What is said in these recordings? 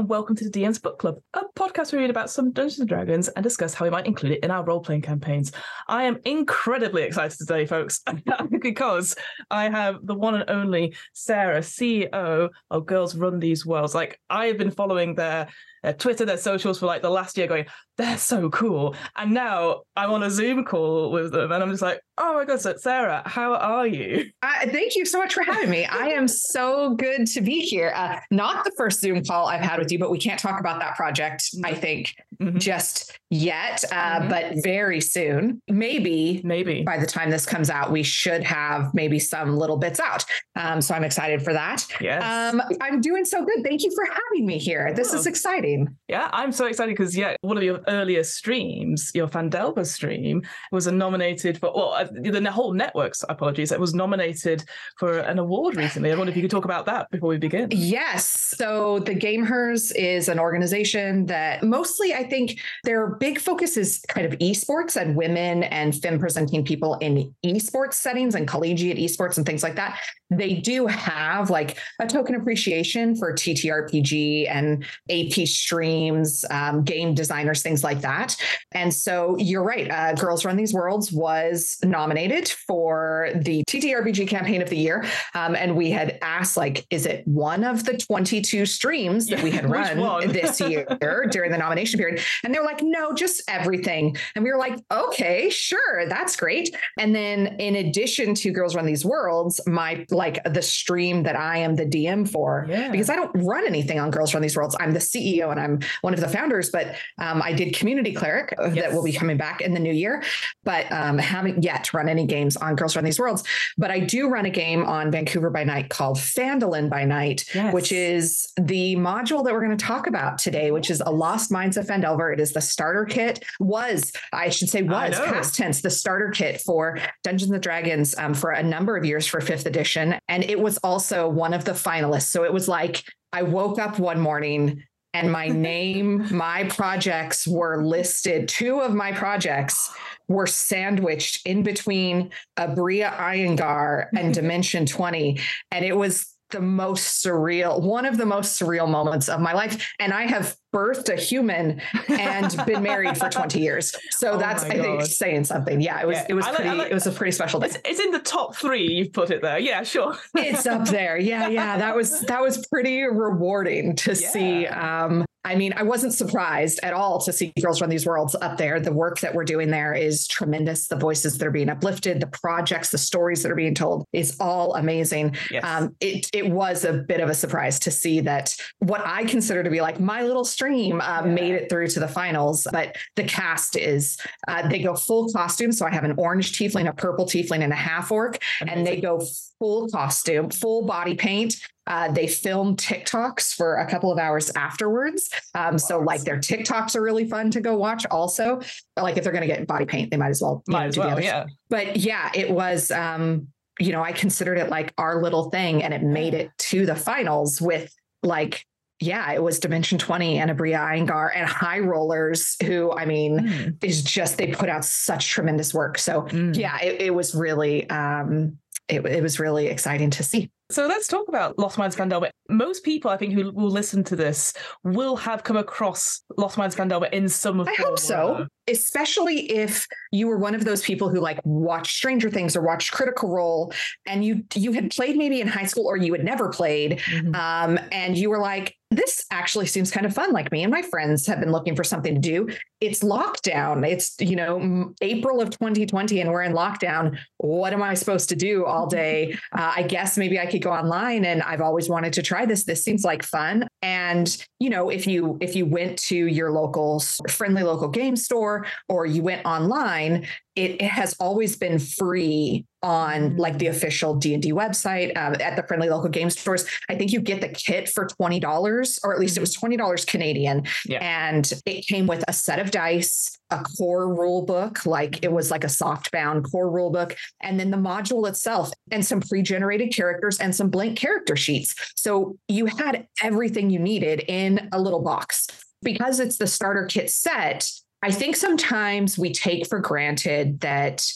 And welcome to the DM's Book Club, a podcast we read about some Dungeons and Dragons and discuss how we might include it in our role-playing campaigns. I am incredibly excited today, folks, because I have the one and only Sarah, CEO of Girls Run These Worlds. Like I have been following their uh, Twitter, their socials for like the last year, going, they're so cool. And now I'm on a Zoom call with them, and I'm just like, oh my god, so Sarah, how are you? Uh, thank you so much for having me. I am so good to be here. Uh, not the first Zoom call I've had with you, but we can't talk about that project. I think mm-hmm. just yet, uh, mm-hmm. but very soon, maybe, maybe by the time this comes out, we should have maybe some little bits out. Um, so I'm excited for that. Yes. Um, I'm doing so good. Thank you for having me here. This oh. is exciting. Yeah, I'm so excited because yeah, one of your earlier streams, your Phandelver stream, was nominated for well, uh, the whole network's apologies, it was nominated for an award recently. I wonder if you could talk about that before we begin. Yes. So the Gamehers is an organization that mostly I think their big focus is kind of esports and women and femme presenting people in esports settings and collegiate esports and things like that. They do have like a token appreciation for TTRPG and AP streams, um, game designers, things like that. And so you're right. Uh, Girls Run These Worlds was nominated for the TTRPG campaign of the year. Um, and we had asked, like, is it one of the 22 streams that we had run this year during the nomination period? And they're like, no, just everything. And we were like, okay, sure, that's great. And then in addition to Girls Run These Worlds, my like the stream that I am the DM for, yeah. because I don't run anything on Girls Run These Worlds. I'm the CEO and I'm one of the founders, but um, I did Community Cleric yes. that will be coming back in the new year, but um, haven't yet run any games on Girls Run These Worlds. But I do run a game on Vancouver by Night called Phandalin by Night, yes. which is the module that we're going to talk about today, which is a Lost Mines of Phandelver. It is the starter kit, was, I should say, was past tense, the starter kit for Dungeons and Dragons um, for a number of years for fifth edition. And it was also one of the finalists. So it was like, I woke up one morning and my name, my projects were listed. Two of my projects were sandwiched in between Aabria Iyengar and Dimension 20. And it was the most surreal, one of the most surreal moments of my life. And I have birthed a human and been married for 20 years. So oh that's, I think, saying something. Yeah, it was, yeah. it was like, pretty, like, it was a pretty special day. It's, it's, in the top three. You've put it there. Yeah, sure. it's up there. Yeah. Yeah. That was, that was pretty rewarding to yeah. see, um, I mean, I wasn't surprised at all to see Girls Run These Worlds up there. The work that we're doing there is tremendous. The voices that are being uplifted, the projects, the stories that are being told is all amazing. Yes. Um, it it was a bit of a surprise to see that what I consider to be like my little stream uh, yeah. made it through to the finals. But the cast is uh, they go full costume. So I have an orange tiefling, a purple tiefling, and a half orc, amazing. and they go full costume, full body paint. Uh, they film TikToks for a couple of hours afterwards. Um, so, like, their TikToks are really fun to go watch. Also, like if they're going to get body paint, they might as well. Might know, as well, yeah. But yeah, it was. Um, you know, I considered it like our little thing, and it made it to the finals with like yeah, it was Dimension 20 and Aabria Iyengar and High Rollers, who I mean mm. is just they put out such tremendous work. So mm. yeah, it, it, was really um it, it was really exciting to see. So let's talk about Lost Mines Phandelver. Most people, I think, who will listen to this will have come across Lost Mines Phandelver in some of. I hope so, especially if you were one of those people who like watched Stranger Things or watched Critical Role, and you you had played maybe in high school or you had never played, mm-hmm. um, and you were like, this actually seems kind of fun. Like me and my friends have been looking for something to do. It's lockdown. It's, you know, April of 2020 and we're in lockdown. What am I supposed to do all day? Uh, I guess maybe I could go online and I've always wanted to try this. This seems like fun. And, you know, if you if you went to your local friendly local game store or you went online, it, it has always been free on like the official D&D website um, at the friendly local game stores. I think you get the kit for $20 or at least it was mm-hmm. $20 Canadian yeah. and it came with a set of dice, a core rule book, like it was like a soft bound core rule book and then the module itself and some pre-generated characters and some blank character sheets. So you had everything you needed in a little box. Because it's the starter kit set, I think sometimes we take for granted that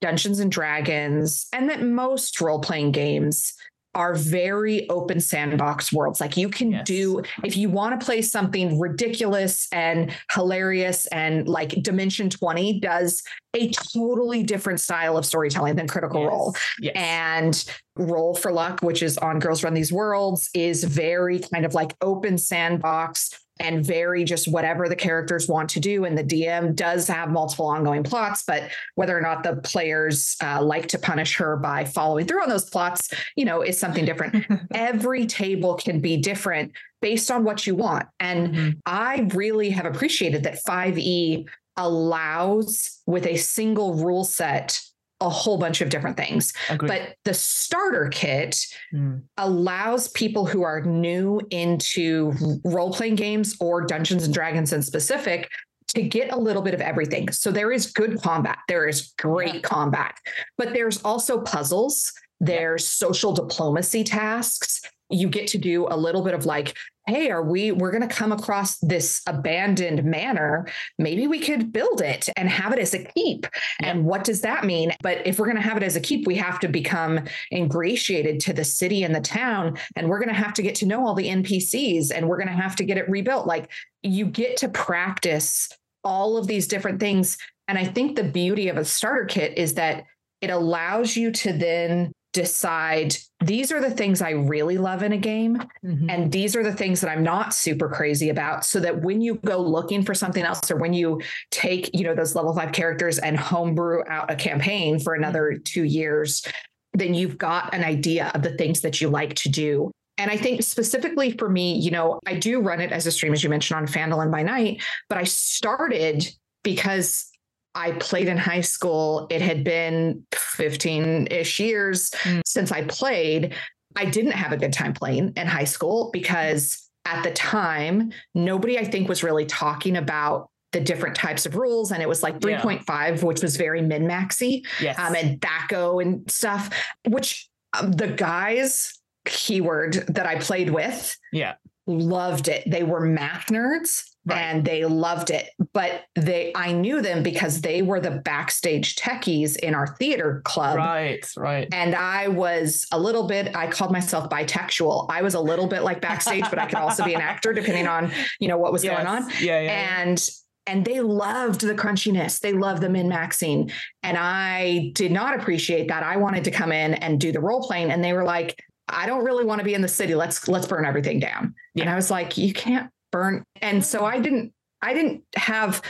Dungeons and Dragons and that most role playing games are very open sandbox worlds. Like you can Yes. do, if you want to play something ridiculous and hilarious and like Dimension 20 does a totally different style of storytelling than Critical Yes. Role. Yes. And Roll for Luck, which is on Girls Run These Worlds, is very kind of like open sandbox and vary just whatever the characters want to do. And the DM does have multiple ongoing plots, but whether or not the players uh, like to punish her by following through on those plots, you know, is something different. Every table can be different based on what you want. And Mhm. I really have appreciated that 5e allows with a single rule set a whole bunch of different things. Agreed. But the starter kit Mm. allows people who are new into role playing games or Dungeons and Dragons in specific to get a little bit of everything. So there is good combat, there is great Yeah. combat, but there's also puzzles, there's social diplomacy tasks. You get to do a little bit of like, hey, are we, we're going to come across this abandoned manor. Maybe we could build it and have it as a keep. Yeah. And what does that mean? But if we're going to have it as a keep, we have to become ingratiated to the city and the town. And we're going to have to get to know all the NPCs and we're going to have to get it rebuilt. Like you get to practice all of these different things. And I think the beauty of a starter kit is that it allows you to then decide these are the things I really love in a game. Mhm. And these are the things that I'm not super crazy about. So that when you go looking for something else, or when you take, you know, those level five characters and homebrew out a campaign for another two years, then you've got an idea of the things that you like to do. And I think specifically for me, you know, I do run it as a stream, as you mentioned on Phandalin by night, but I started because I played in high school. It had been 15 ish years Mm. since I played. I didn't have a good time playing in high school because at the time, nobody I think was really talking about the different types of rules. And it was like Yeah. 3.5, which was very min maxy Yes. um, and THACO and stuff, which um, the guys, keyword that I played with, yeah. loved it. They were math nerds Right. and they loved it. But they I knew them because they were the backstage techies in our theater club. Right. Right. And I was a little bit, I called myself bitextual. I was a little bit like backstage, but I could also be an actor depending on, you know, what was going on Yeah. Yeah. and and they loved the crunchiness they loved the min maxing and i did not appreciate that i wanted to come in and do the role playing and they were like i don't really want to be in the city let's let's burn everything down and Yeah. i was like you can't burn and so i didn't i didn't have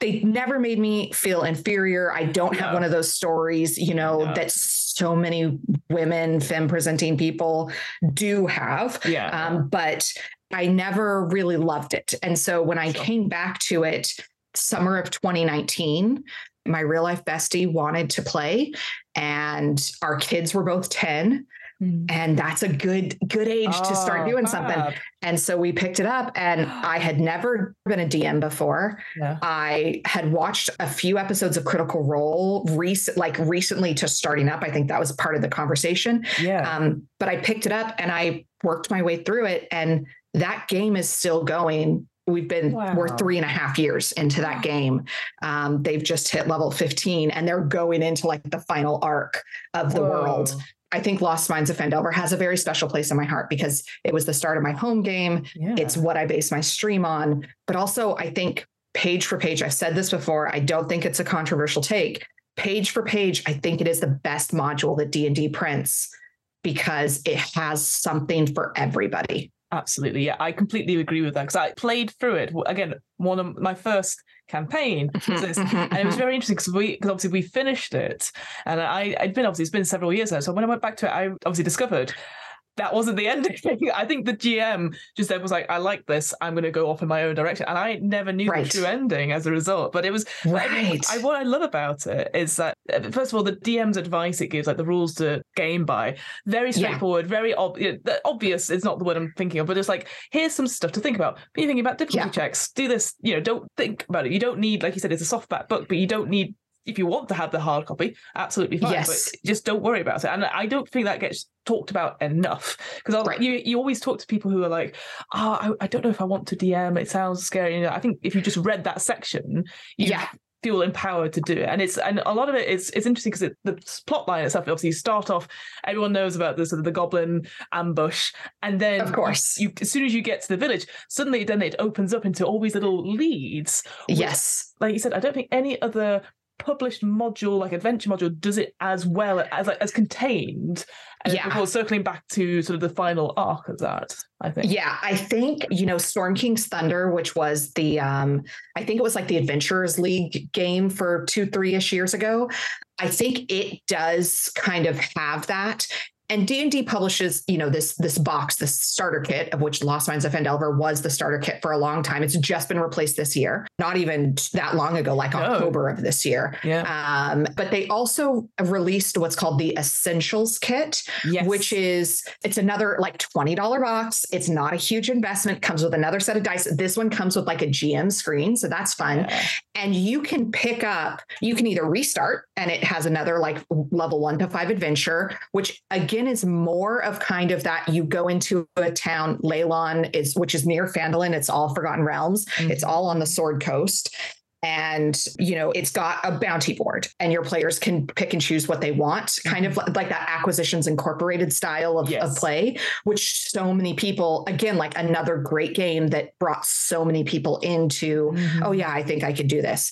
they never made me feel inferior i don't have No. one of those stories you know No. that so many women femme presenting people do have yeah. um, but I never really loved it. And so when I came back to it, summer of 2019, my real life bestie wanted to play, and our kids were both 10. Mm. And that's a good, good age to start Oh, doing something. fab. And so we picked it up, and I had never been a DM before. Yeah. I had watched a few episodes of Critical Role, recent, like recently to starting up. I think that was part of the conversation. Yeah. Um, but I picked it up and I worked my way through it, and that game is still going. We've been Wow. we're three and a half years into that game. Um, they've just hit level 15 and they're going into like the final arc of the world. I think Lost Mines of Phandelver has a very special place in my heart because it was the start of my home game. Yeah. It's what I base my stream on. But also, I think page for page, I've said this before. I don't think it's a controversial take. Page for page, I think it is the best module that D and D prints because it has something for everybody. Absolutely. Yeah, I completely agree with that because I played through it again. One of my first campaign mm-hmm, this, mm-hmm, and it was mm-hmm. very interesting because we, because obviously we finished it, and I, I'd been obviously it's been several years now. So when I went back to it, I obviously discovered that wasn't the ending. I think the GM just then was like, "I like this. I'm going to go off in my own direction," and I never knew Right. the true ending as a result. But it was I mean, right. I, what I love about it is that first of all, the DM's advice it gives, like the rules to game by, very Yeah. straightforward, very ob- you know, obvious. Is not the word I'm thinking of, but it's like here's some stuff to think about. Be thinking about difficulty Yeah. checks. Do this. You know, don't think about it. You don't need, like you said, it's a soft softback book, but you don't need. If you want to have the hard copy, absolutely fine. Yes. But just don't worry about it. And I don't think that gets talked about enough because Right. you you always talk to people who are like, oh, I, I don't know if I want to DM. It sounds scary. You know, I think if you just read that section, you Yeah. feel empowered to do it. And it's and a lot of it is it's interesting because it, the plot line itself. Obviously, you start off, everyone knows about the sort of the goblin ambush, and then of course, you, as soon as you get to the village, suddenly then it opens up into all these little leads. Which, yes, like you said, I don't think any other published module like adventure module does it as well as like as contained and yeah. before? Circling back to sort of the final arc of that i think. Yeah i think you know storm king's thunder which was the um i think it was like the adventurers league game for two three-ish years ago I think it does kind of have that and d&d publishes you know this this box this starter kit of which lost mines of phandelver was the starter kit for a long time it's just been replaced this year not even that long ago like no. october of this year yeah. um, but they also released what's called the essentials kit yes. which is it's another like $20 box it's not a huge investment comes with another set of dice this one comes with like a gm screen so that's fun yeah. and you can pick up you can either restart and it has another like level one to five adventure which again is more of kind of that you go into a town, Leilon is which is near Phandalin, It's all Forgotten Realms. Mm-hmm. It's all on the Sword Coast and you know it's got a bounty board and your players can pick and choose what they want kind mm-hmm. of like that acquisitions incorporated style of, yes. of, play which so many people again like another great game that brought so many people into mm-hmm. oh yeah i think i could do this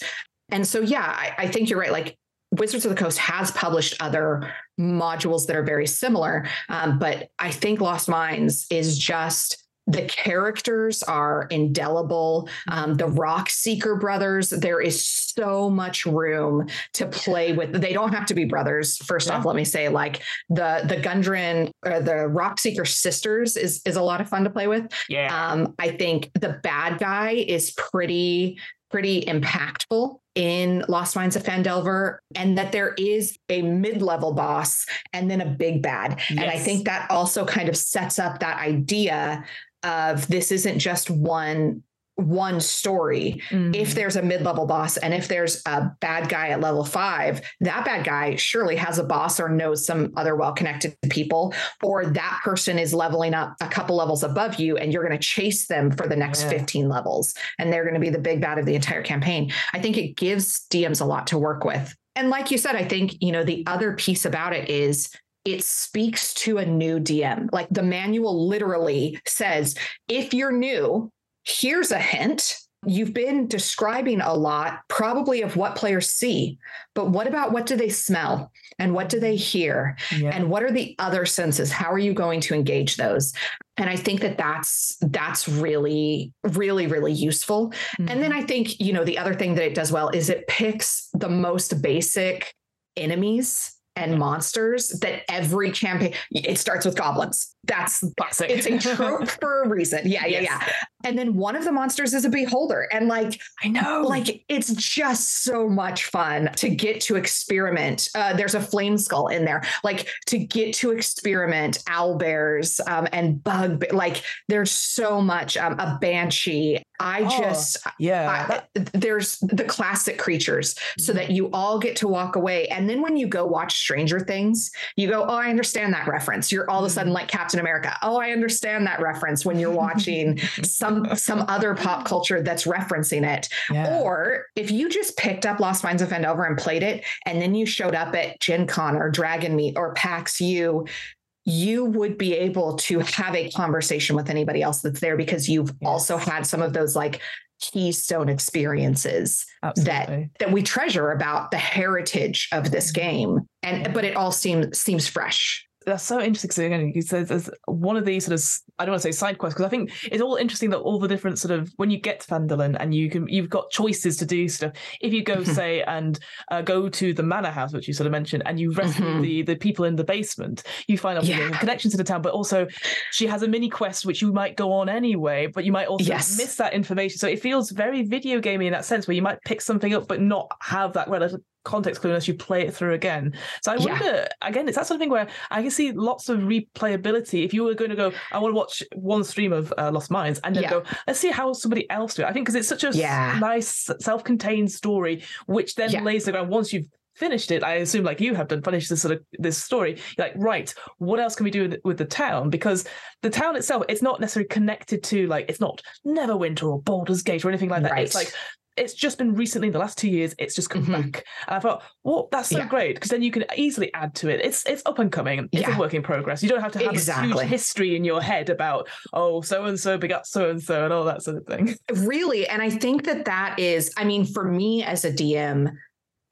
and so yeah I, I think you're right like Wizards of the Coast has published other modules that are very similar, um, but I think Lost Mines is just the characters are indelible. Um, the Rock Seeker brothers, there is so much room to play with. They don't have to be brothers. First yeah. off, let me say, like the the Gundren or the Rock Seeker sisters is is a lot of fun to play with. Yeah. Um, I think the bad guy is pretty pretty impactful in Lost Mines of Phandelver, and that there is a mid level boss and then a big bad. Yes. And I think that also kind of sets up that idea of this isn't just one one story. Mm-hmm. If there's a mid level boss and if there's a bad guy at level five, that bad guy surely has a boss or knows some other well connected people, or that person is leveling up a couple levels above you and you're going to chase them for the next yeah. 15 levels. And they're going to be the big bad of the entire campaign. I think it gives DMs a lot to work with. And like you said, I think, you know, the other piece about it is it speaks to a new DM. Like the manual literally says, if you're new, Here's a hint. You've been describing a lot, probably of what players see, but what about what do they smell and what do they hear? Yeah. And what are the other senses? How are you going to engage those? And I think that that's that's really really really useful. Mm-hmm. And then mm-hmm. I think, you know, the other thing that it does well is it picks the most basic enemies and monsters that every campaign it starts with goblins. That's classic. It's a trope for a reason. Yeah, yeah, yes. yeah. And then one of the monsters is a beholder. And like I know, like it's just so much fun to get to experiment. Uh, there's a flame skull in there, like to get to experiment owl bears um, and bug. Like there's so much. Um, a banshee. I oh, just yeah. I, there's the classic creatures, so that mm-hmm. you all get to walk away. And then when you go watch Stranger Things, you go, oh, I understand that reference. You're all of a mm-hmm. sudden like Captain America. Oh, I understand that reference when you're watching some some other pop culture that's referencing it. Yeah. Or if you just picked up Lost Mines of Phandelver and played it, and then you showed up at Gen Con or Dragon Meet or PAX U, you would be able to have a conversation with anybody else that's there because you've yes. also had some of those like keystone experiences Absolutely. that that we treasure about the heritage of this mm-hmm. game and yeah. but it all seems seems fresh that's so interesting because again, he says as one of these sort of I don't want to say side quests because I think it's all interesting that all the different sort of when you get to Phandalin and you can you've got choices to do stuff. If you go say and uh, go to the manor house, which you sort of mentioned, and you rescue mm-hmm. the the people in the basement, you find out yeah. connections to the town. But also, she has a mini quest which you might go on anyway, but you might also yes. miss that information. So it feels very video gamey in that sense, where you might pick something up but not have that relative context clue unless you play it through again. So I wonder yeah. again, it's that sort of thing where I can see lots of replayability. If you were going to go, I want to watch one stream of uh, Lost Mines and then yeah. go, let's see how somebody else do it. I think because it's such a yeah. nice self-contained story, which then lays the ground once you've finished it i assume like you have done finished this sort of this story you're like right what else can we do with, with the town because the town itself it's not necessarily connected to like it's not neverwinter or baldur's gate or anything like that right. it's like it's just been recently in the last two years it's just come Mhm. back and i thought well that's so Yeah. great because then you can easily add to it it's it's up and coming it's Yeah. a work in progress you don't have to have a huge history in your head about oh so and so begot so and so and all that sort of thing Really. And I think that that is, I mean, for me as a DM,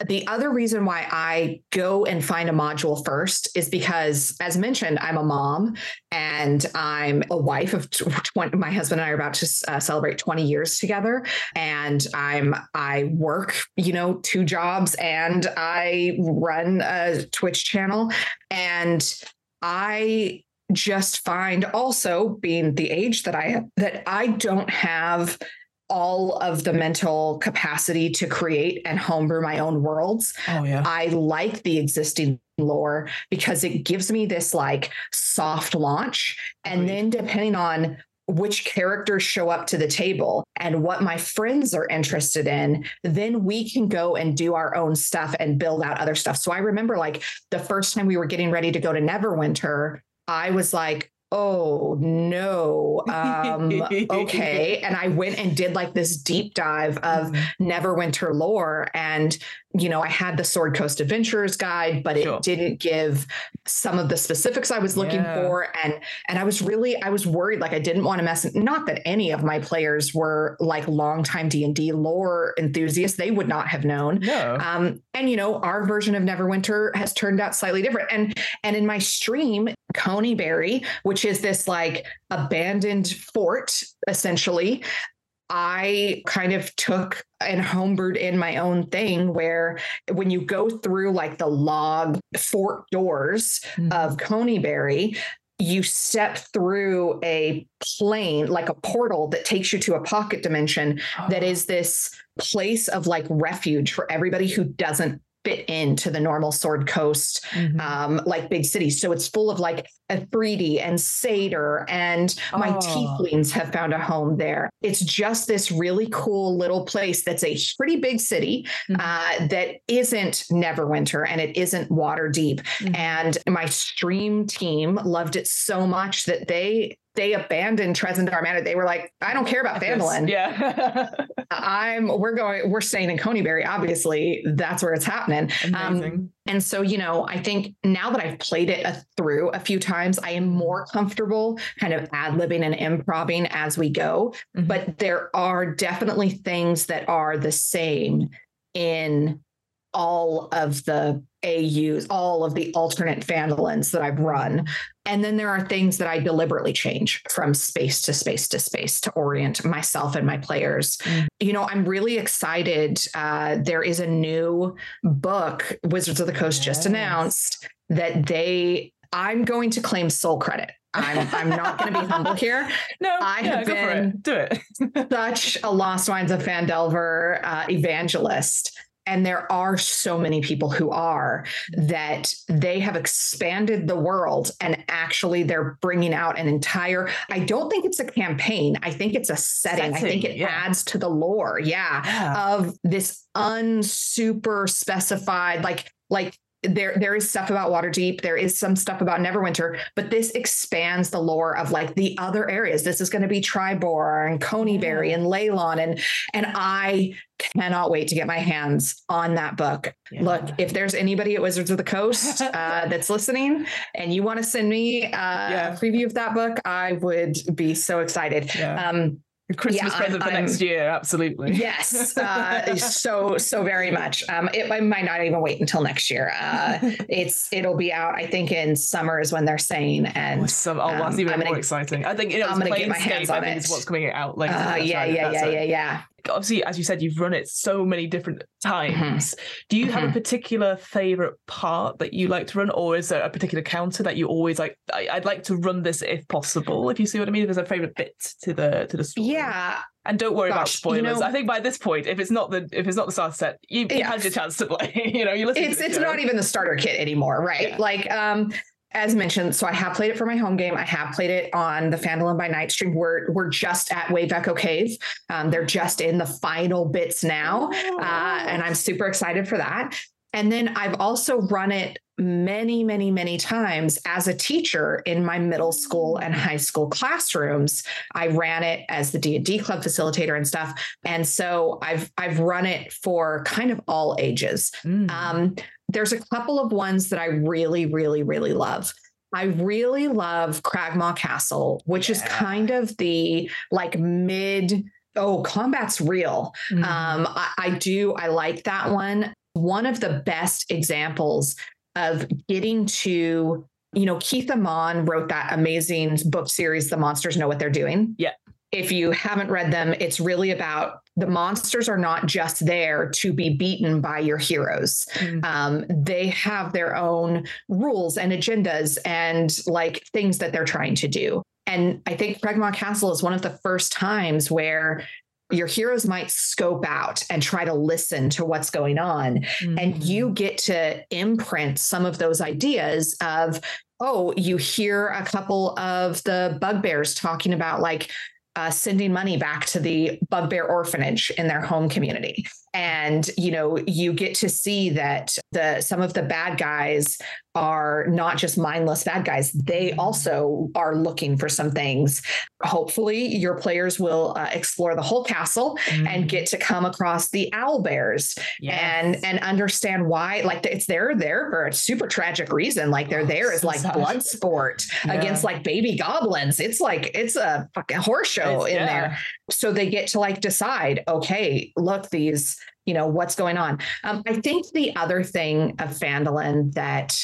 the other reason why I go and find a module first is because, as mentioned, I'm a mom and I'm a wife of 20. My husband and I are about to uh, celebrate 20 years together, and I'm I work, you know, two jobs, and I run a Twitch channel, and I just find also being the age that I that I don't have all of the mental capacity to create and homebrew my own worlds. oh yeah I like the existing lore because it gives me this like soft launch. And Agreed. then depending on which characters show up to the table and what my friends are interested in, then we can go and do our own stuff and build out other stuff. So I remember like the first time we were getting ready to go to Neverwinter, I was like, oh no. Um, okay. And I went and did like this deep dive of Mhm. Neverwinter lore. And, you know, I had the Sword Coast Adventurers guide, but it Sure. didn't give some of the specifics I was looking Yeah. for. And and I was really, I was worried, like I didn't want to mess not that any of my players were like longtime D&D lore enthusiasts. They would not have known. no Um, and you know, our version of Neverwinter has turned out slightly different. And and in my stream, Conyberry, which is this like abandoned fort, essentially, I kind of took and homebrewed in my own thing where when you go through like the log fort doors Mhm. of Conyberry, you step through a plane, like a portal that takes you to a pocket dimension that Oh. is this place of like refuge for everybody who doesn't fit into the normal Sword Coast, Mhm. um, like big cities. So it's full of like Afridi and Satyr, and my Oh. tieflings have found a home there. It's just this really cool little place that's a pretty big city Mhm. uh, that isn't Neverwinter and it isn't Waterdeep. Mhm. And my stream team loved it so much that they they abandoned Tresendar Manor. They were like, I don't care about. Phandalin. yeah I'm we're going we're staying in Conyberry. Obviously, that's where it's happening. amazing And so, you know, I think now that I've played it a, through a few times, I am more comfortable kind of ad libbing and improvising as we go. Mhm. But there are definitely things that are the same in all of the AUs, all of the alternate Phandalins that I've run. And then there are things that I deliberately change from space to space to space to orient myself and my players. Mm. You know, I'm really excited. Uh, there is a new book, Wizards of the Coast just announced that they, I'm going to claim sole credit. I'm, I'm not going to be humble here. no I yeah, have been- it do it Such a Lost Mines of Phandelver uh, evangelist. And there are so many people who are that they have expanded the world and actually they're bringing out an entire. I don't think it's a campaign. I think it's a setting. I think it yeah. adds to the lore. Yeah. yeah Of this unsuper specified, like, like there there is stuff about Waterdeep, there is some stuff about Neverwinter, but this expands the lore of like the other areas. This is going to be Triboar and Conyberry and Leilon and and I cannot wait to get my hands on that book. Yeah. Look, if there's anybody at Wizards of the Coast uh, that's listening and you want to send me uh, Yeah. a preview of that book, I would be so excited. yeah Um, Christmas yeah, present I'm- for next year absolutely Yes, uh, so so very much. Um, it, I might not even wait until next year. Uh, it's it'll be out. I think in summer is when they're saying, Oh, and some, oh, that's um, even I'm more gonna- exciting. I think you know, I'm it's gonna get my hands I on think it. is what's coming out later. uh, That's yeah, yeah, That's yeah, yeah, yeah. Obviously, as you said, you've run it so many different times. Do you have a Mhm. particular favorite part that you like to run, or is there a particular counter that you always like? I, I'd like to run this if possible. If you see what I mean, if there's a favorite bit to the to the story. Yeah, And don't worry about Gosh, you spoilers. know- I think by this point, if it's not the if it's not the starter set, you, you Yeah. had your chance to play. you know, you listen. it's it's show. not even the starter kit anymore, right? Yeah. Like um. As mentioned, so I have played it for my home game. I have played it on the Phandalin by Night stream. We're we're just at Wave Echo Cave. Um, they're just in the final bits now. uh, and I'm super excited for that. And then I've also run it many, many, many times as a teacher in my middle school and high school classrooms. I ran it as the D&D club facilitator and stuff. And so I've I've run it for kind of all ages. Mm. Um, there's a couple of ones that I really, really, really love. I really love Cragmaw Castle, which yeah. is kind of the like mid oh combat's real mm-hmm. um I, I, do i like that one one of the best examples of getting to you know Keith Ammann wrote that amazing book series the monsters know what they're doing yeah if you haven't read them it's really about the monsters are not just there to be beaten by your heroes. Mm-hmm. Um, they have their own rules and agendas and like things that they're trying to do. And I think Cragmaw Castle is one of the first times where your heroes might scope out and try to listen to what's going on. Mm-hmm. And you get to imprint some of those ideas of, oh, you hear a couple of the bugbears talking about like, uh, sending money back to the bugbear orphanage in their home community and you know you get to see that the some of the bad guys are not just mindless bad guys they mm-hmm. also are looking for some things hopefully your players will uh, explore the whole castle mm. and get to come across the owl bears yes. and and understand why like it's they're there for a super tragic reason like they're oh, there as like blood sport yeah. against like baby goblins it's like it's a fucking horse show it's, in yeah. there so they get to like decide okay look these you know what's going on? Um, i think the other thing of phandalin that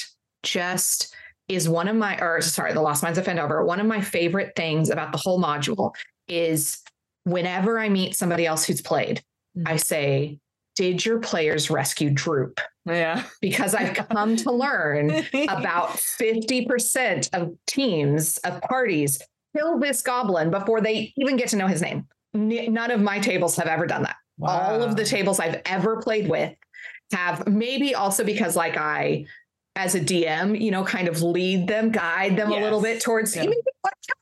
just is one of my or sorry the lost mines of phandelver one of my favorite things about the whole module is whenever i meet somebody else who's played mm-hmm. i say did your players rescue droop? Yeah. Because i've come to learn about 50% of teams of parties kill this goblin before they even get to know his name none of my tables have ever done that. Wow. All of the tables I've ever played with have maybe also because like I as a DM, you know, kind of lead them, guide them yes. a little bit towards yeah.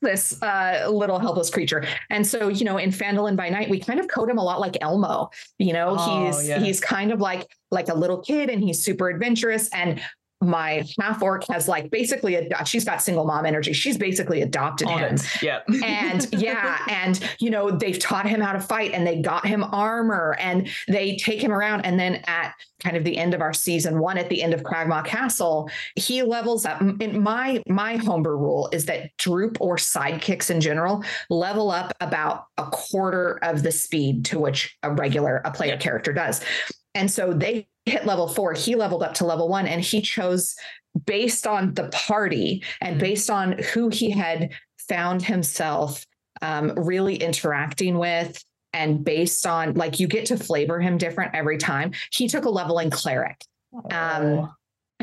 this uh, little helpless creature. And so, you know, in Phandalin by Night, we kind of code him a lot like Elmo. You know, oh, he's yeah. he's kind of like like a little kid, and he's super adventurous. And my half orc has like basically a she's got single mom energy. She's basically adopted On him. Yeah. and yeah, and you know, they've taught him how to fight and they got him armor and they take him around. And then at kind of the end of our season one, at the end of Cragmaw Castle, he levels up. In my my homebrew rule is that droop or sidekicks in general level up about a quarter of the speed to which a regular a player character does. And so they hit level four, he leveled up to level one and he chose based on the party and mm-hmm. based on who he had found himself um, really interacting with and based on like you get to flavor him different every time. He took a level in cleric. Um,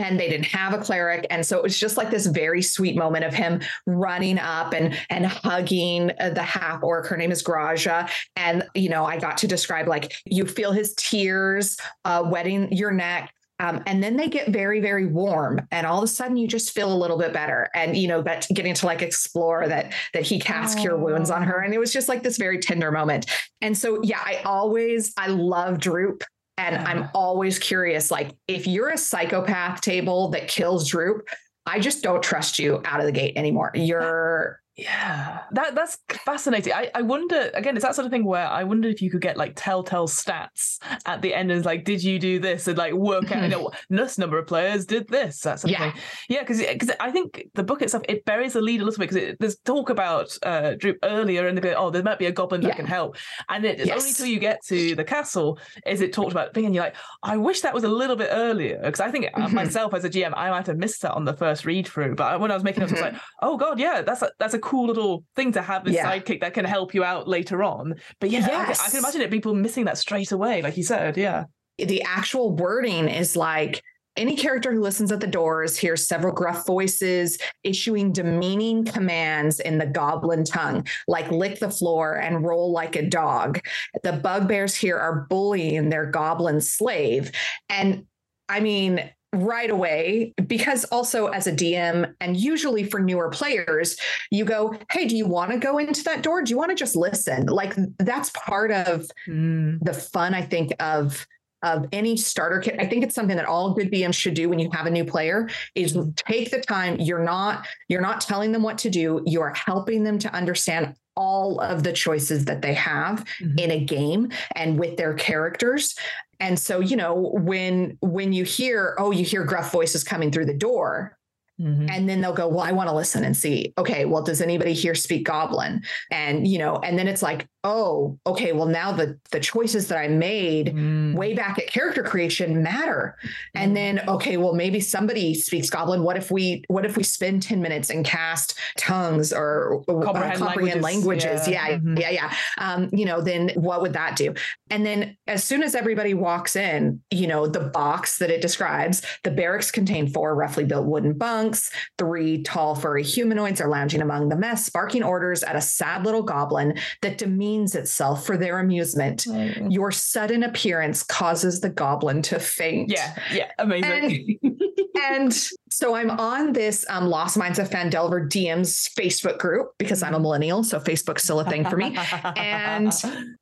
and they didn't have a cleric. And so it was just like this very sweet moment of him running up and and hugging uh, the half orc. Her name is graja. And you know i got to describe like you feel his tears uh, wetting your neck. Um, and then they get very very warm. And all of a sudden you just feel a little bit better. And you know but getting to like explore that that he cast oh. cure wounds on her. And it was just like this very tender moment. And so yeah i always i love droop and. I'm always curious like, if you're a psychopath table that kills Droop, I just don't trust you out of the gate anymore. You're yeah, that that's fascinating. I, I wonder again, it's that sort of thing where I wonder if you could get like telltale stats at the end and like, did you do this and like work out you know, this number of players did this that sort yeah. of thing. Yeah, because because I think the book itself it buries the lead a little bit because there's talk about uh Droop earlier and they go, oh, there might be a goblin that can help, and it's yes. only till you get to the castle is it talked about thing, and you're like, I wish that was a little bit earlier because I think uh, mm-hmm. myself as a GM I might have missed that on the first read through, but when I was making it, I was like, oh god, yeah, that's a, that's a cool little thing to have this yeah. sidekick that can help you out later on. But yeah, yes. I, I, can, imagine it people missing that straight away, like you said. Yeah. The actual wording is like any character who listens at the doors hears several gruff voices issuing demeaning commands in the goblin tongue, like lick the floor and roll like a dog. The bugbears here are bullying their goblin slave. And I mean, right away because also as a DM and usually for newer players you go hey do you want to go into that door do you want to just listen like that's part of mm. the fun I think of of any starter kit. I think it's something that all good DMs should do when you have a new player is Mm-hmm. take the time. You're not you're not telling them what to do. You are helping them to understand all of the choices that they have Mhm. in a game and with their characters. And so, you know, when when you hear, oh, you hear gruff voices coming through the door, Mhm. and then they'll go, well, I want to listen and see. Okay, well, does anybody here speak Goblin? And you know, and then it's like, oh, okay, well, now the the choices that I made Mm. way back at character creation matter. And then, okay, well, maybe somebody speaks Goblin. What if we what if we spend 10 minutes and cast tongues or uh, Comprehend comprehend languages. languages? Yeah. Yeah, Mhm. yeah, yeah. Um, you know, then what would that do? And then as soon as everybody walks in, you know, the box that it describes, the barracks contain four roughly built wooden bunks. Three tall furry humanoids are lounging among the mess, barking orders at a sad little goblin that demeans itself for their amusement. Mm. Your sudden appearance causes the goblin to faint. Yeah, yeah, amazing. And so I'm on this um, Lost Mines of Phandelver DMs Facebook group because I'm a millennial. So Facebook's still a thing for me. And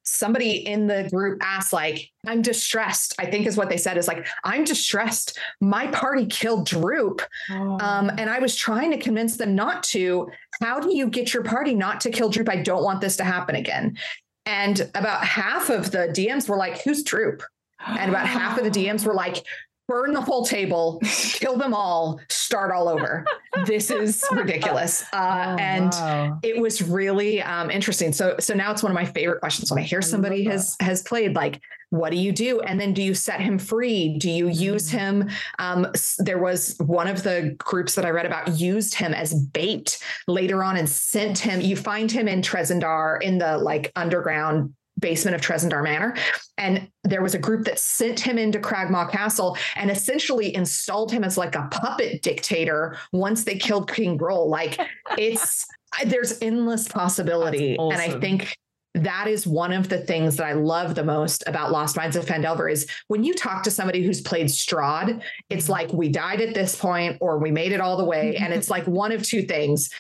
somebody in the group asked, like, I'm distressed. I think is what they said is like, I'm distressed. My party killed Droop. Oh. Um, and I was trying to convince them not to. How do you get your party not to kill Droop? I don't want this to happen again. And about half of the DMs were like, Who's Droop? And about half of the DMs were like, burn the whole table, kill them all, start all over. this is ridiculous. Uh, Oh, and wow. it was really um, interesting. So so now it's one of my favorite questions when I hear somebody that. has has played like what do you do and then do you set him free do you use Mm. him um, there was one of the groups that i read about used him as bait later on and sent him you find him in tresendar in the like underground basement of Tresendar Manor. And there was a group that sent him into Cragmaw Castle and essentially installed him as like a puppet dictator once they killed King Grol. Like it's there's endless possibility. That's And I think that is one of the things that I love the most about Lost Mines of Phandelver is when you talk to somebody who's played Strahd, it's Mhm. like we died at this point or we made it all the way. And it's like one of two things.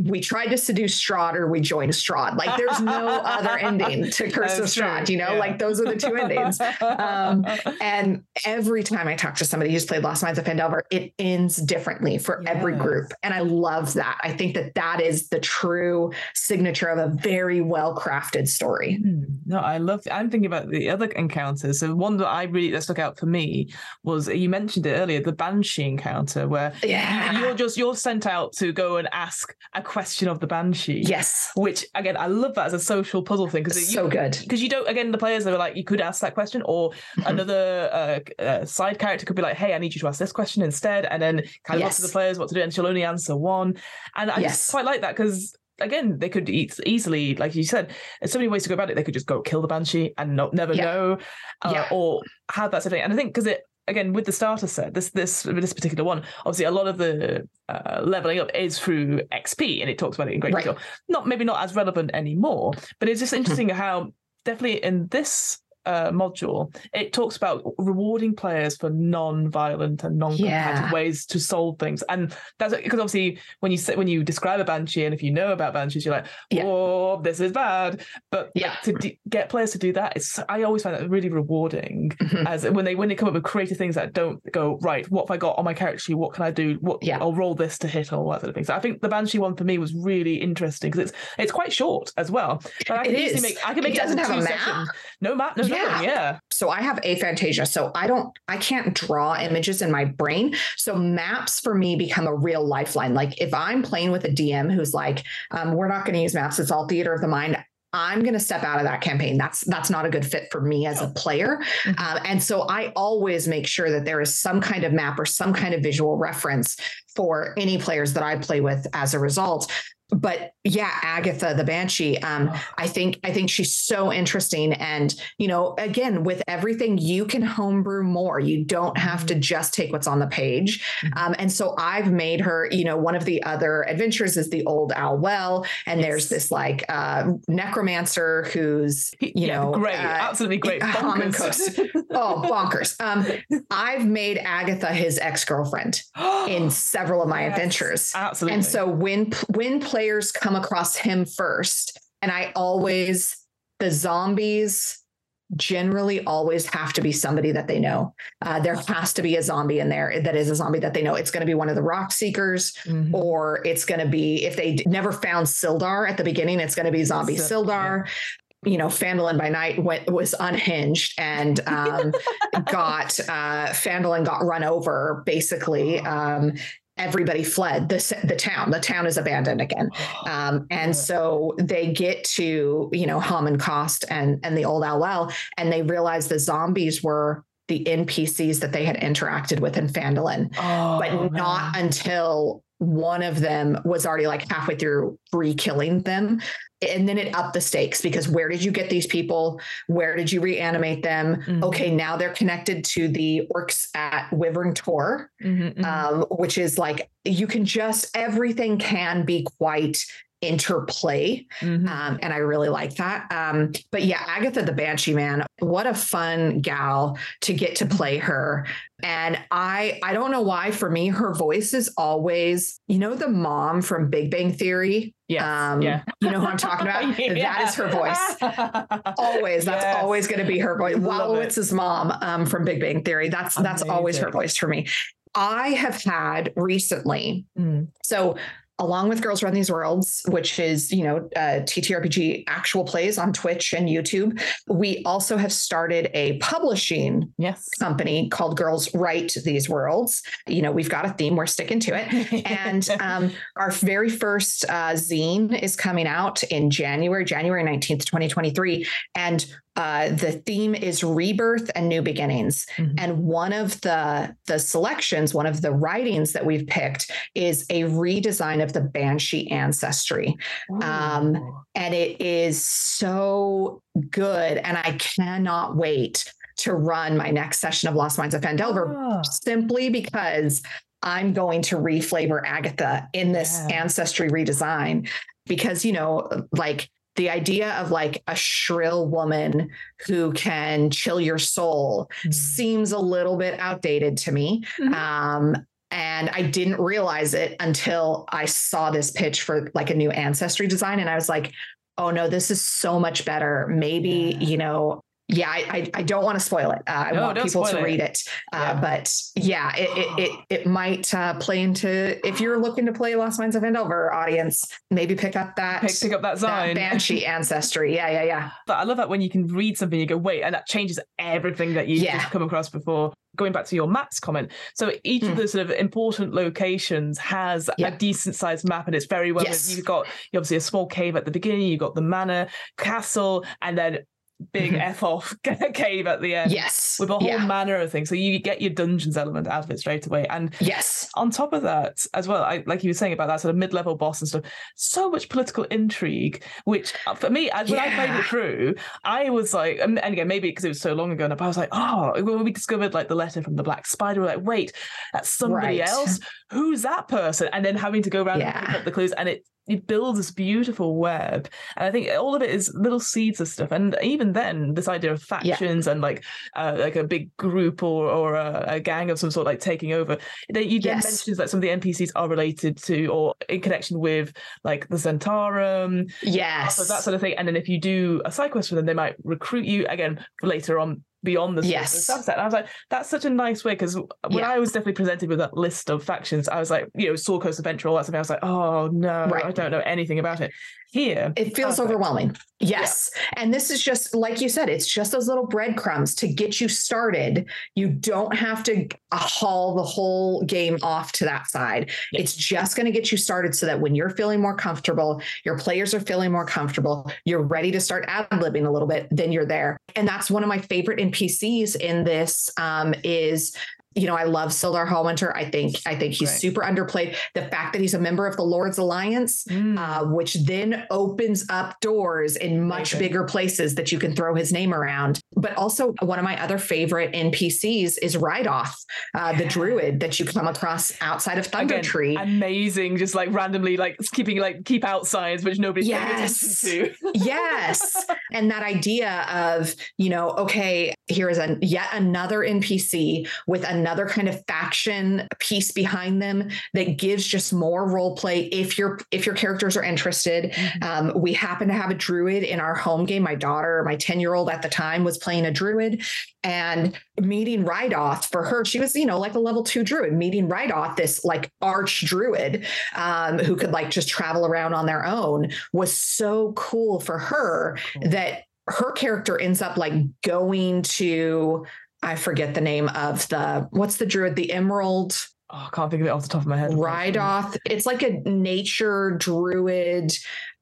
We tried to seduce Strahd or we joined Strahd. Like there's no other ending to Curse of That's true, Strahd, you know, yeah. like those are the two endings. Um, And every time I talk to somebody who's played Lost Mines of Phandelver, it ends differently for every group. And I love that. I think that that is the true signature of a very well crafted story. Hmm. No, I love. I'm thinking about the other encounters. So one that I really that stuck out for me was you mentioned it earlier, the banshee encounter, where Yeah. you're just you're sent out to go and ask a question of the banshee. yes. Which again, I love that as a social puzzle thing because So good. because you don't again the players are like you could ask that question or Mhm. another uh, uh, side character could be like hey i need you to ask this question instead and then kind of up to the players what to do and she'll only answer one and i Yes. just quite like that because again they could e- easily like you said there's so many ways to go about it they could just go kill the banshee and not never Yeah. know uh, Yeah. or have that sort of thing and i think because it again with the starter set this this this particular one obviously a lot of the uh, leveling up is through xp and it talks about it in great Right. detail not maybe not as relevant anymore but it's just interesting how definitely in this uh, module, it talks about rewarding players for non-violent and non-combative Yeah. ways to solve things, and that's because obviously when you say when you describe a banshee, and if you know about banshees, you're like, Yeah. "Oh, this is bad." But Yeah. like, to d- get players to do that, it's I always find that really rewarding. Mhm. As when they when they come up with creative things that don't go right, what have I got on my character sheet? What can I do? What Yeah. I'll roll this to hit or that sort of thing. So I think the banshee one for me was really interesting because it's it's quite short as well. But I It can easily is. make I can It make it, as doesn't have a map? session. No map, no Yeah. Yeah. So I have aphantasia. So I don't, I can't draw images in my brain. So maps for me become a real lifeline. Like if I'm playing with a DM who's like, um, we're not going to use maps, it's all theater of the mind. I'm going to step out of that campaign. That's that's not a good fit for me as a player. Mhm. Um, and so I always make sure that there is some kind of map or some kind of visual reference for any players that I play with as a result. But yeah, Agatha the Banshee. Um, Oh. I think I think she's so interesting, and you know, again, with everything, you can homebrew more. You don't have to just take what's on the page. Mhm. Um, and so I've made her. You know, one of the other adventures is the old Owl Well, and there's this like uh, necromancer who's you yeah, know great, uh, absolutely great. Bonkers. oh bonkers. Um, I've made Agatha his ex girlfriend in several of my Yes, adventures. Absolutely. And so when when players come across him first, and I always the zombies generally always have to be somebody that they know. Uh, there has to be a zombie in there that is a zombie that they know. It's going to be one of the rock seekers, mm-hmm. or it's going to be, if they never found Sildar at the beginning, it's going to be zombie so, Sildar. Yeah you know, Phandalin by night went was unhinged and um, got uh, Phandalin got run over basically. Um, everybody fled the the town. The town is abandoned again, um, and so they get to you know Hamun Kost and and the Old Owl Well, and they realize the zombies were the NPCs that they had interacted with in Phandalin, oh, but not man. until one of them was already like halfway through re-killing them and then it upped the stakes because where did you get these people? Where did you reanimate them? Mm-hmm. Okay, now they're connected to the orcs at Wyvern Tor, mm-hmm, mm-hmm. um, which is like you can just everything can be quite interplay. Mm-hmm. Um, and I really like that. Um, but yeah, Agatha the Banshee Man, what a fun gal to get to play her. And I I don't know why for me her voice is always, you know, the mom from Big Bang Theory. Yeah. Um, yeah. You know who I'm talking about? yeah. That is her voice. always. That's yes. always going to be her voice. Wolowitz's mom um, from Big Bang Theory. That's Amazing. that's always her voice for me. I have had recently. Mm. So along with Girls Run These Worlds, which is, you know, uh, TTRPG actual plays on Twitch and YouTube. We also have started a publishing yes. company called Girls Write These Worlds. You know, we've got a theme, we're sticking to it. and um, our very first uh, zine is coming out in January, January 19th, 2023. And uh, the theme is rebirth and new beginnings mm-hmm. and one of the the selections one of the writings that we've picked is a redesign of the banshee ancestry um, and it is so good and i cannot wait to run my next session of lost mines of phandelver oh. simply because I'm going to reflavor Agatha in this yeah. ancestry redesign because, you know, like the idea of like a shrill woman who can chill your soul mm-hmm. seems a little bit outdated to me. Mm-hmm. Um, and I didn't realize it until I saw this pitch for like a new ancestry design. And I was like, oh no, this is so much better. Maybe, yeah. you know, yeah, I, I, don't want to spoil it. Uh, I no, want people to read it. Uh, yeah. But yeah, it, it, it, it might uh, play into, if you're looking to play Lost Mines of Phandelver audience, maybe pick up that, pick, pick up that zine. That Banshee ancestry. Yeah, yeah, yeah. But I love that when you can read something, you go, wait, and that changes everything that you've yeah. come across before going back to your maps comment so each mm. of hmm. the sort of important locations has a decent sized map and it's very well yes. you've got you obviously a small cave at the beginning you've got the manor castle and then big mm-hmm. f off cave at the end. Yes, with a whole yeah. manner of things. So you get your dungeons element out of it straight away. And yes, on top of that as well, I, like you were saying about that sort of mid level boss and stuff. So much political intrigue, which uh, for me, as when yeah. I played it through, I was like, and again, maybe because it was so long ago, and I was like, oh, when we discovered like the letter from the Black Spider, we're like, wait, that's somebody right. else. Who's that person? And then having to go around yeah. and pick up the clues, and it it builds this beautiful web and i think all of it is little seeds of stuff and even then this idea of factions yeah. and like uh, like a big group or or a, a, gang of some sort like taking over they, you yes. mentions that some of the npcs are related to or in connection with like the zhentarim yes so that sort of thing and then if you do a side quest for them they might recruit you again later on beyond the yes. subset. And I was like, that's such a nice way because when yeah. I was definitely presented with that list of factions, I was like, you know, Sword Coast Adventure, all that stuff. I was like, oh no, right. I don't know anything about it here it feels perfect. overwhelming yes yeah. and this is just like you said it's just those little breadcrumbs to get you started you don't have to uh, haul the whole game off to that side yeah. it's just going to get you started so that when you're feeling more comfortable your players are feeling more comfortable you're ready to start ad-libbing a little bit then you're there and that's one of my favorite npcs in this um, is you know, I love Sildar Hallwinter. I think I think he's right. super underplayed. The fact that he's a member of the Lords Alliance, mm. uh, which then opens up doors in much Amazing. bigger places that you can throw his name around. But also, one of my other favorite NPCs is Reidoth, uh, yeah. the druid that you come across outside of Thunder Again, Tree. Amazing, just like randomly, like keeping like keep out signs, which nobody's yes. to. yes, and that idea of you know, okay, here is a yet another NPC with a another kind of faction piece behind them that gives just more role play if your if your characters are interested. Mm-hmm. Um, we happen to have a druid in our home game. My daughter, my 10 year old at the time, was playing a druid and meeting Reidoth for her. She was, you know, like a level two druid, meeting Reidoth, this like arch druid um, who could like just travel around on their own was so cool for her cool. that her character ends up like going to I forget the name of the what's the druid, the emerald. Oh, I can't think of it off the top of my head. Reidoth. It's like a nature druid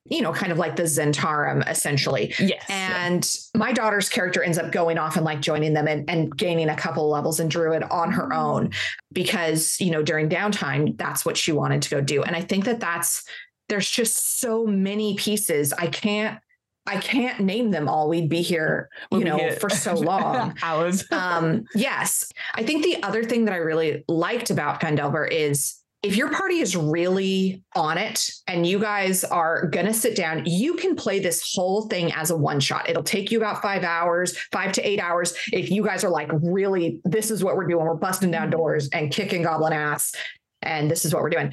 you know, kind of like the Zhentarim essentially. Yes. And yeah. my daughter's character ends up going off and like joining them and, and gaining a couple levels in Druid on her mm. own because, you know, during downtime, that's what she wanted to go do. And I think that that's, there's just so many pieces. I can't I can't name them all. We'd be here, you we'll know, for so long. Hours. um, yes. I think the other thing that I really liked about Phandelver is if your party is really on it and you guys are going to sit down, you can play this whole thing as a one shot. It'll take you about five hours, five to eight hours. If you guys are like, really, this is what we're doing, we're busting down doors and kicking goblin ass, and this is what we're doing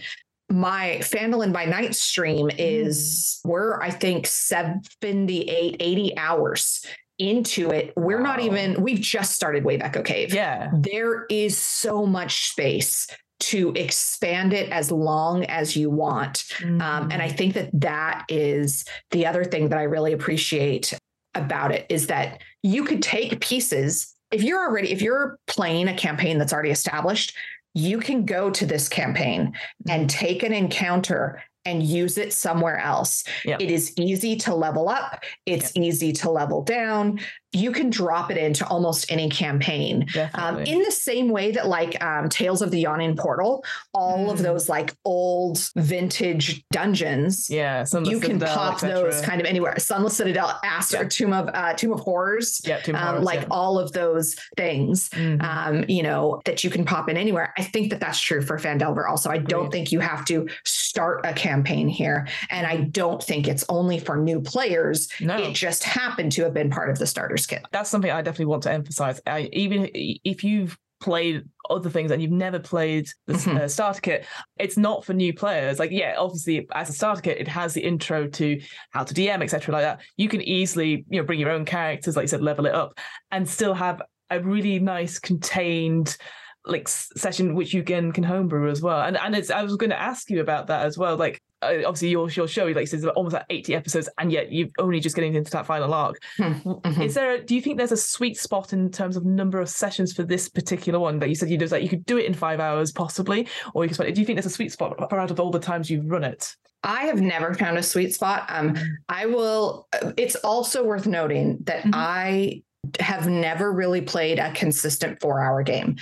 my Phandalin by night stream is mm. we're I think 78 80 hours into it. We're wow. not even we've just started Wave Echo Cave. Yeah. There is so much space to expand it as long as you want. Mm. Um, and I mm. think that that is the other thing that I really appreciate about it is that you could take pieces if you're already if you're playing a campaign that's already established you can go to this campaign and mm-hmm. take an encounter and use it somewhere else. Yep. It is easy to level up, it's yep. easy to level down you can drop it into almost any campaign um, in the same way that like um, tales of the yawning portal all mm. of those like old vintage dungeons yeah you can Citadel, pop those kind of anywhere sunless citadel aster yeah. tomb of uh, tomb of horrors yeah tomb um, horrors, like yeah. all of those things mm. um, you know that you can pop in anywhere i think that that's true for phandelver also i don't think you have to start a campaign here and i don't think it's only for new players no. it just happened to have been part of the starter That's something I definitely want to emphasize. I, even if you've played other things and you've never played the mm-hmm. uh, starter kit it's not for new players like yeah obviously as a starter kit it has the intro to how to dm etc like that you can easily you know bring your own characters like you said level it up and still have a really nice contained like session which you can can homebrew as well and and it's i was going to ask you about that as well like uh, obviously your your show like says almost like 80 episodes and yet you've only just getting into that final arc hmm, mm-hmm. is there a, do you think there's a sweet spot in terms of number of sessions for this particular one that you said you do like you could do it in five hours possibly or you could spend do you think there's a sweet spot for out of all the times you've run it I have never found a sweet spot. Um. I will. Uh, it's also worth noting that mm-hmm. I have never really played a consistent four hour game.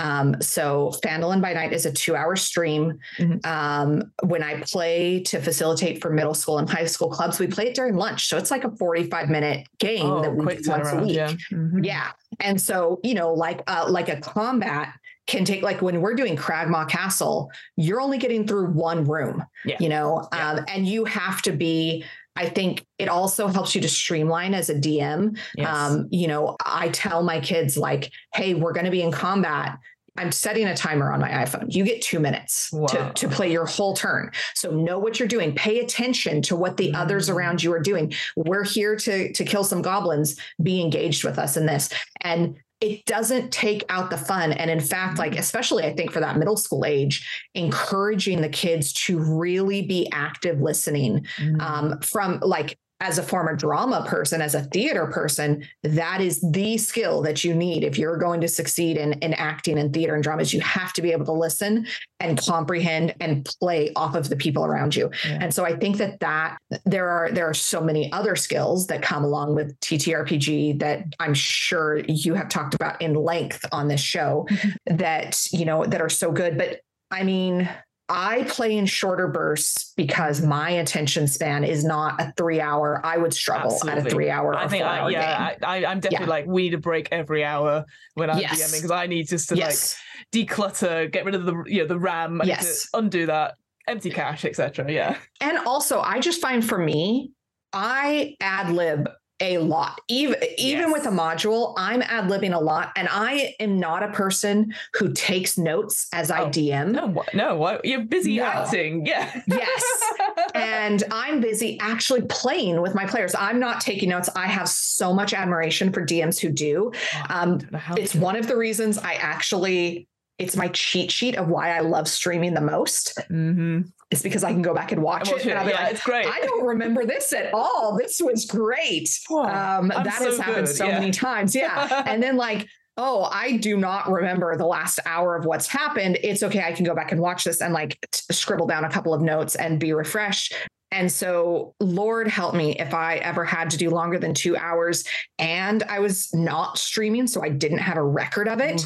Um, so Phandalin by Night is a two hour stream. Mm-hmm. Um, when I play to facilitate for middle school and high school clubs, we play it during lunch. So it's like a 45 minute game oh, that we do once a week. Yeah. Mm-hmm. yeah. And so, you know, like, uh, like a combat can take like when we're doing Cragmaw Castle, you're only getting through one room, yeah. you know, yeah. um, and you have to be I think it also helps you to streamline as a DM. Yes. Um, you know, I tell my kids like, "Hey, we're going to be in combat. I'm setting a timer on my iPhone. You get two minutes to, to play your whole turn. So know what you're doing. Pay attention to what the mm. others around you are doing. We're here to to kill some goblins. Be engaged with us in this. And it doesn't take out the fun. And in fact, like, especially I think for that middle school age, encouraging the kids to really be active listening mm-hmm. um, from like as a former drama person, as a theater person, that is the skill that you need if you're going to succeed in, in acting and theater and dramas. You have to be able to listen and comprehend and play off of the people around you. Yeah. And so I think that that there are there are so many other skills that come along with TTRPG that I'm sure you have talked about in length on this show mm-hmm. that you know that are so good. But I mean, I play in shorter bursts because my attention span is not a three hour. I would struggle Absolutely. at a three hour. I think, I, yeah, I, am definitely yeah. like we need a break every hour when I'm yes. DMing because I need just to yes. like declutter, get rid of the you know the RAM, yes. undo that, empty cache, etc. Yeah, and also I just find for me, I ad lib a lot. Even even Yes. with a module, I'm ad libbing a lot, and I am not a person who takes notes as I Oh, DM. No, what? No, what? You're busy No. acting. Yeah. Yes. and I'm busy actually playing with my players. I'm not taking notes. I have so much admiration for DMs who do. Um, know how it's one of the reasons I actually. It's my cheat sheet of why I love streaming the most. Mhm. Is because I can go back and watch Watch it, and I'll be yeah, like, it's great. I don't remember this at all. This was great. Oh, Um, that so has happened good, so yeah. many times. Yeah. and then like, oh, I do not remember the last hour of what's happened. It's okay. I can go back and watch this and like t- scribble down a couple of notes and be refreshed. And so, Lord help me if I ever had to do longer than two hours and I was not streaming, so I didn't have a record of it.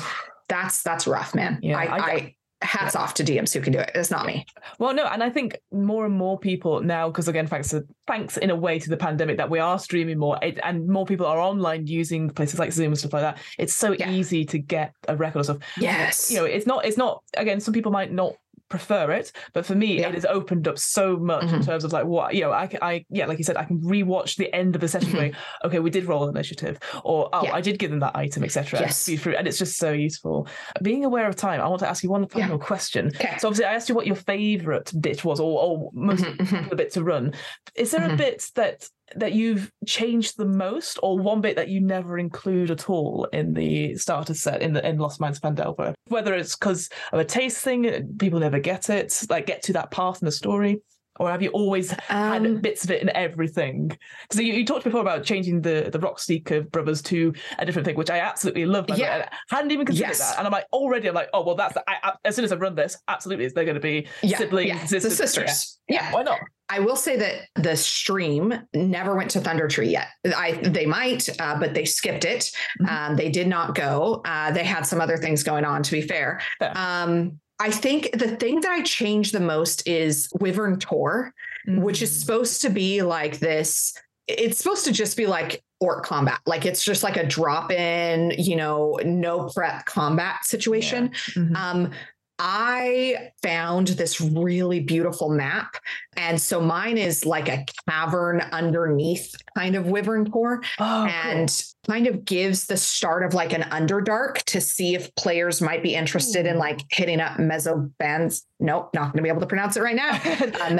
That's that's rough, man. Yeah, I, I- I, hats off to DMs who can do it. It's not me. Well, no, and I think more and more people now, because again, thanks to thanks in a way to the pandemic that we are streaming more, it, and more people are online using places like Zoom and stuff like that. It's so Yeah. easy to get a record of stuff. Yes. You know, it's not. It's not. Again, some people might not prefer it, but for me, Yeah. it has opened up so much in Mhm. terms of like what you know. I, can- I yeah, like you said, I can rewatch the end of the session, Mhm. going, okay, we did roll initiative, or oh, Yeah. I did give them that item, etc. Yes. and it's just so useful. Being aware of time, I want to ask you one Yeah. final question. Okay. So obviously, I asked you what your favourite bit was, or, or most Mhm, mhm. popular bit to run. Is there a Mhm. bit that that you've changed the most, or one bit that you never include at all in the starter set in the in Lost Mines Phandelver? Whether it's because of a taste thing, people never get it, like get to that part in the story. Or have you always had Um, bits of it in everything? Because you, you talked before about changing the the Rockseeker brothers to a different thing, which I absolutely love. way. Yeah. I hadn't even considered Yes. that, and I'm like already, I'm like, oh well, that's I, I, as soon as I run this, absolutely, they're going to be yeah, siblings, yeah, sisters. the sisters. Yeah. yeah. why not? I will say that the stream never went to Thundertree yet. I they might, uh, but they skipped it. Mhm. Um, they did not go. Uh, they had some other things going on. To be fair, Fair. um, I think the thing that I changed the most is Wyvern Tor, which is Mm. supposed to be like this. It's supposed to just be like orc combat, like it's just like a drop in, you know, no prep combat situation. Mhm. Um, I found this really beautiful map. And so mine is like a cavern underneath kind of Wyvern Tor Oh, cool. and kind of gives the start of like an underdark to see if players might be interested in like hitting up Mesobands. Nope, not going to be able to pronounce it right now. Uh,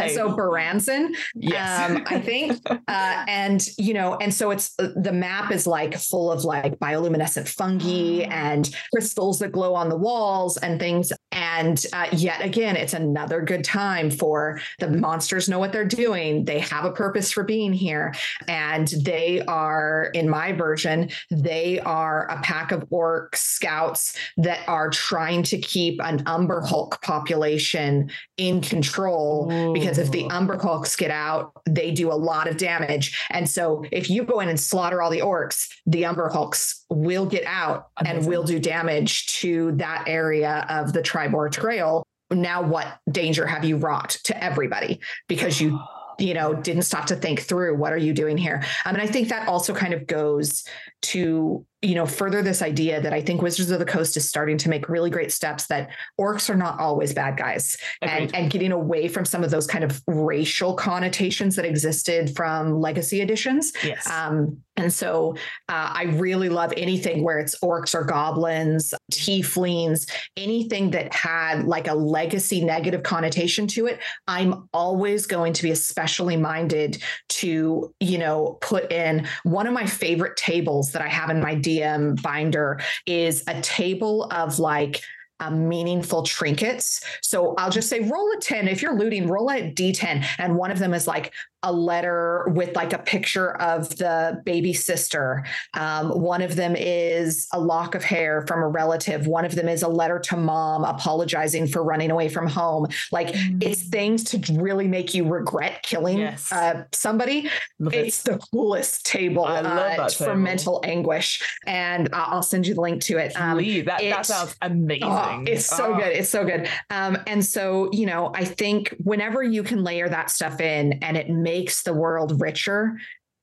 yes. um, I think. uh, and you know, and so it's the map is like full of like bioluminescent fungi Ah. and crystals that glow on the walls and things. And uh, yet again, it's another good time for the monsters know what they're doing. They have a purpose for being here, and they are, in my version, they are a pack of orc scouts that are trying to keep an Umber Hulk population in control because if the Ooh. Umber Hulks get out, they do a lot of damage. And so if you go in and slaughter all the orcs, the Umber Hulks will get out and Amazing. will do damage to that area of the Triboar Trail. Now, what danger have you wrought to everybody because you you know didn't stop to think through what are you doing here um, and i think that also kind of goes to you know further this idea that i think wizards of the coast is starting to make really great steps that orcs are not always bad guys Agreed. and, and getting away from some of those kind of racial connotations that existed from legacy editions yes. um, and so uh, I really love anything where it's orcs or goblins, tieflings, anything that had like a legacy negative connotation to it. I'm always going to be especially minded to, you know, put in one of my favorite tables that I have in my DM binder is a table of like meaningful trinkets. So I'll just say roll a 10. If you're looting, roll a d10. And one of them is like a letter with like a picture of the baby sister. Um, one of them is a lock of hair from a relative. One of them is a letter to mom apologizing for running away from home. Like it's things to really make you regret killing Yes. uh, somebody. Love it. It's the coolest table, I love uh, that for table. mental anguish. And I'll send you the link to it. Um, Please, that, that sounds amazing. Oh, it's so Oh. good. It's so good. Um, and so, you know, I think whenever you can layer that stuff in and it makes the world richer,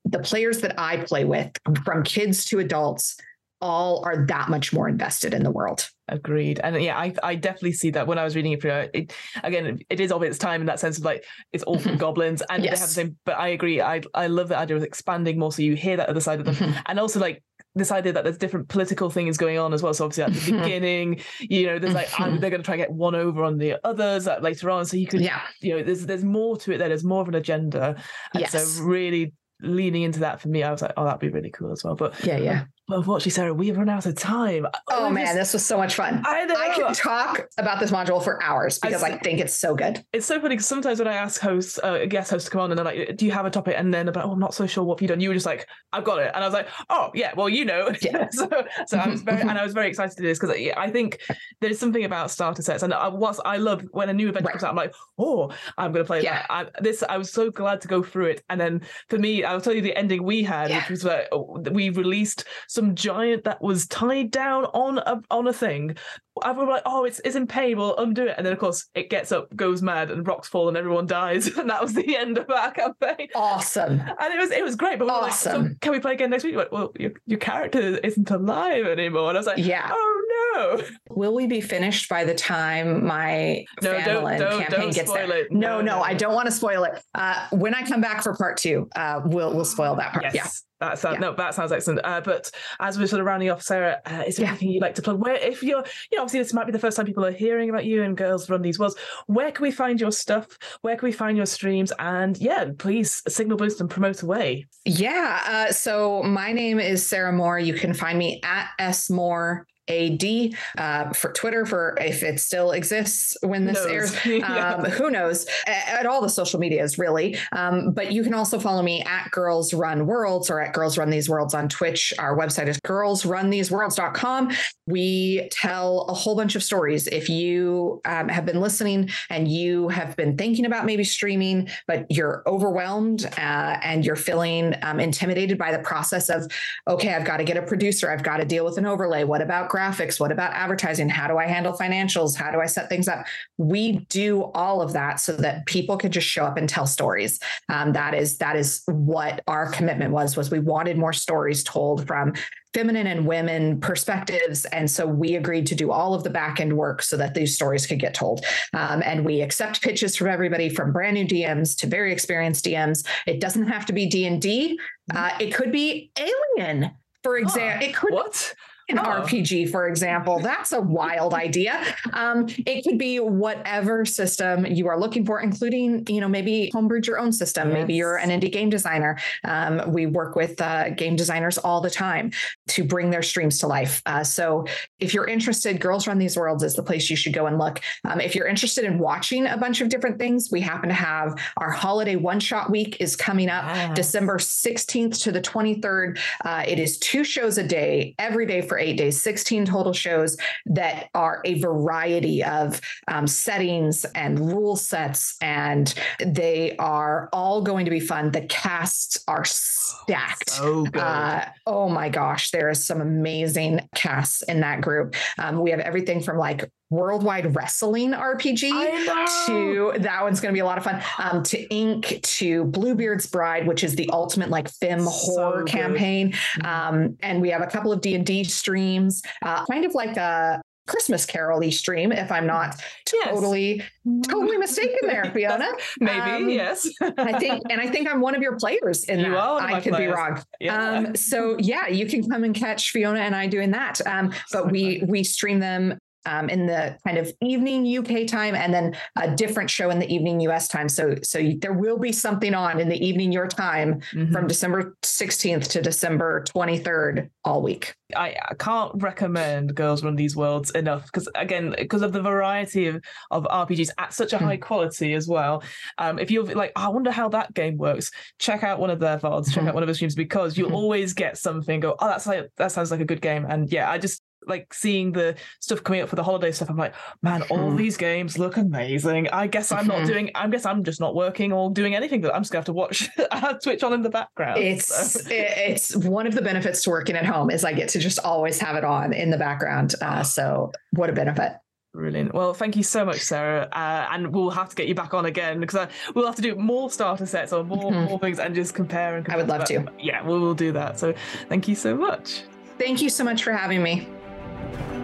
the players that I play with, from kids to adults, all are that much more invested in the world. Agreed. And yeah, I, I definitely see that when I was reading it, for it again, it is of its time in that sense of like it's all from goblins and yes. they have the same. But I agree. I I love the idea of expanding more so you hear that other side of them, mm-hmm. and also like this idea that there's different political things going on as well. So obviously at the mm-hmm. beginning, you know, there's like they're going to try and get one over on the others later on. So you could, yeah, you know, there's there's more to it. There, there's more of an agenda. And yes. so really leaning into that for me, I was like, oh, that'd be really cool as well. But yeah, yeah. Well, unfortunately, Sarah, we have run out of time. Oh man, just, this was so much fun. I know. I could talk about this module for hours because I, I think it's so good. It's so funny because sometimes when I ask hosts, uh, guest hosts to come on and they're like, "Do you have a topic?" and then about, "Oh, I'm not so sure what you've done." You were just like, "I've got it," and I was like, "Oh yeah, well, you know." Yeah. so, so I was very, and I was very excited to do this because I think there's something about starter sets, and I, what I love when a new event right. comes out, I'm like, "Oh, I'm going to play yeah. that." I, this I was so glad to go through it, and then for me, I'll tell you the ending we had, yeah. which was that uh, we released some giant that was tied down on a on a thing. Everyone were like, oh, it's, it's in pain, we'll undo it. And then, of course, it gets up, goes mad, and rocks fall, and everyone dies. And that was the end of our campaign. Awesome. And it was it was great. But we awesome. Like, so can we play again next week? Well, your, your character isn't alive anymore. And I was like, yeah. oh, no. Will we be finished by the time my no, campaign don't gets there? It. No, no, no, I don't want to spoil it. Uh, when I come back for part two, uh, we'll we'll spoil that part. Yes. Yeah. That sounds, yeah. no, that sounds excellent. Uh, but as we're sort of rounding off, Sarah, uh, is there yeah. anything you'd like to plug? Where, if you're, you know, obviously this might be the first time people are hearing about you and Girls Run These Worlds. Where can we find your stuff? Where can we find your streams? And yeah, please signal boost and promote away. Yeah. Uh, so my name is Sarah Moore. You can find me at S Moore AD uh, for Twitter for if it still exists when this airs. yeah. Um, who knows? At, at, all the social medias, really. Um, but you can also follow me at Girls Run Worlds or at Girls Run These Worlds on Twitch. Our website is girlsruntheseworlds.com. We tell a whole bunch of stories. If you um, have been listening and you have been thinking about maybe streaming, but you're overwhelmed uh, and you're feeling um, intimidated by the process of, okay, I've got to get a producer, I've got to deal with an overlay. What about graphics? What about advertising? How do I handle financials? How do I set things up? We do all of that so that people could just show up and tell stories. Um, that is that is what our commitment was. Was we wanted more stories told from feminine and women perspectives. And so we agreed to do all of the back end work so that these stories could get told. Um, and we accept pitches from everybody from brand new DMs to very experienced DMs. It doesn't have to be D and D. Mm-hmm. Uh, it could be Alien, for example. it could what? An oh. RPG, for example. That's a wild idea. Um, it could be whatever system you are looking for, including, you know, maybe homebrew your own system. Yes. Maybe you're an indie game designer. Um, we work with uh, game designers all the time to bring their streams to life. Uh, so if you're interested, Girls Run These Worlds is the place you should go and look. Um, if you're interested in watching a bunch of different things, we happen to have our holiday one shot week is coming up yes. December 16th to the 23rd. Uh, it is two shows a day, every day for eight days, 16 total shows that are a variety of um, settings and rule sets, and they are all going to be fun. The casts are stacked. So uh, oh my gosh, there is some amazing casts in that group. Um, we have everything from like worldwide wrestling RPG to that one's going to be a lot of fun. Um, to Ink to Bluebeard's Bride, which is the ultimate like fem so horror good. campaign. Mm-hmm. Um, and we have a couple of D and D streams, uh, kind of like a Christmas Carol stream, if I'm not totally yes. totally mistaken there, Fiona. Maybe um, yes. I think, and I think I'm one of your players in you that. Are I could players. be wrong. Yeah. Um, so yeah, you can come and catch Fiona and I doing that. Um, but we we stream them um, in the kind of evening UK time, and then a different show in the evening US time. So, so you, there will be something on in the evening your time mm-hmm. from December 16th to December 23rd all week. I, I can't recommend Girls Run These Worlds enough because again, because of the variety of, of RPGs at such a high mm. quality as well. Um, if you're like, oh, I wonder how that game works, check out one of their VODs, check mm-hmm. out one of the streams because you'll mm-hmm. always get something. Go, oh, that's like that sounds like a good game, and yeah, I just like seeing the stuff coming up for the holiday stuff i'm like man all hmm. these games look amazing i guess i'm not hmm. doing i guess i'm just not working or doing anything that i'm just gonna have to watch twitch on in the background it's so. it's one of the benefits to working at home is i get to just always have it on in the background uh, ah. so what a benefit Brilliant. Well, thank you so much, Sarah. Uh, and we'll have to get you back on again because uh, we'll have to do more starter sets or more, mm-hmm. more things and just compare and compare. I would love to. Yeah, we will do that. So thank you so much. Thank you so much for having me. Thank you.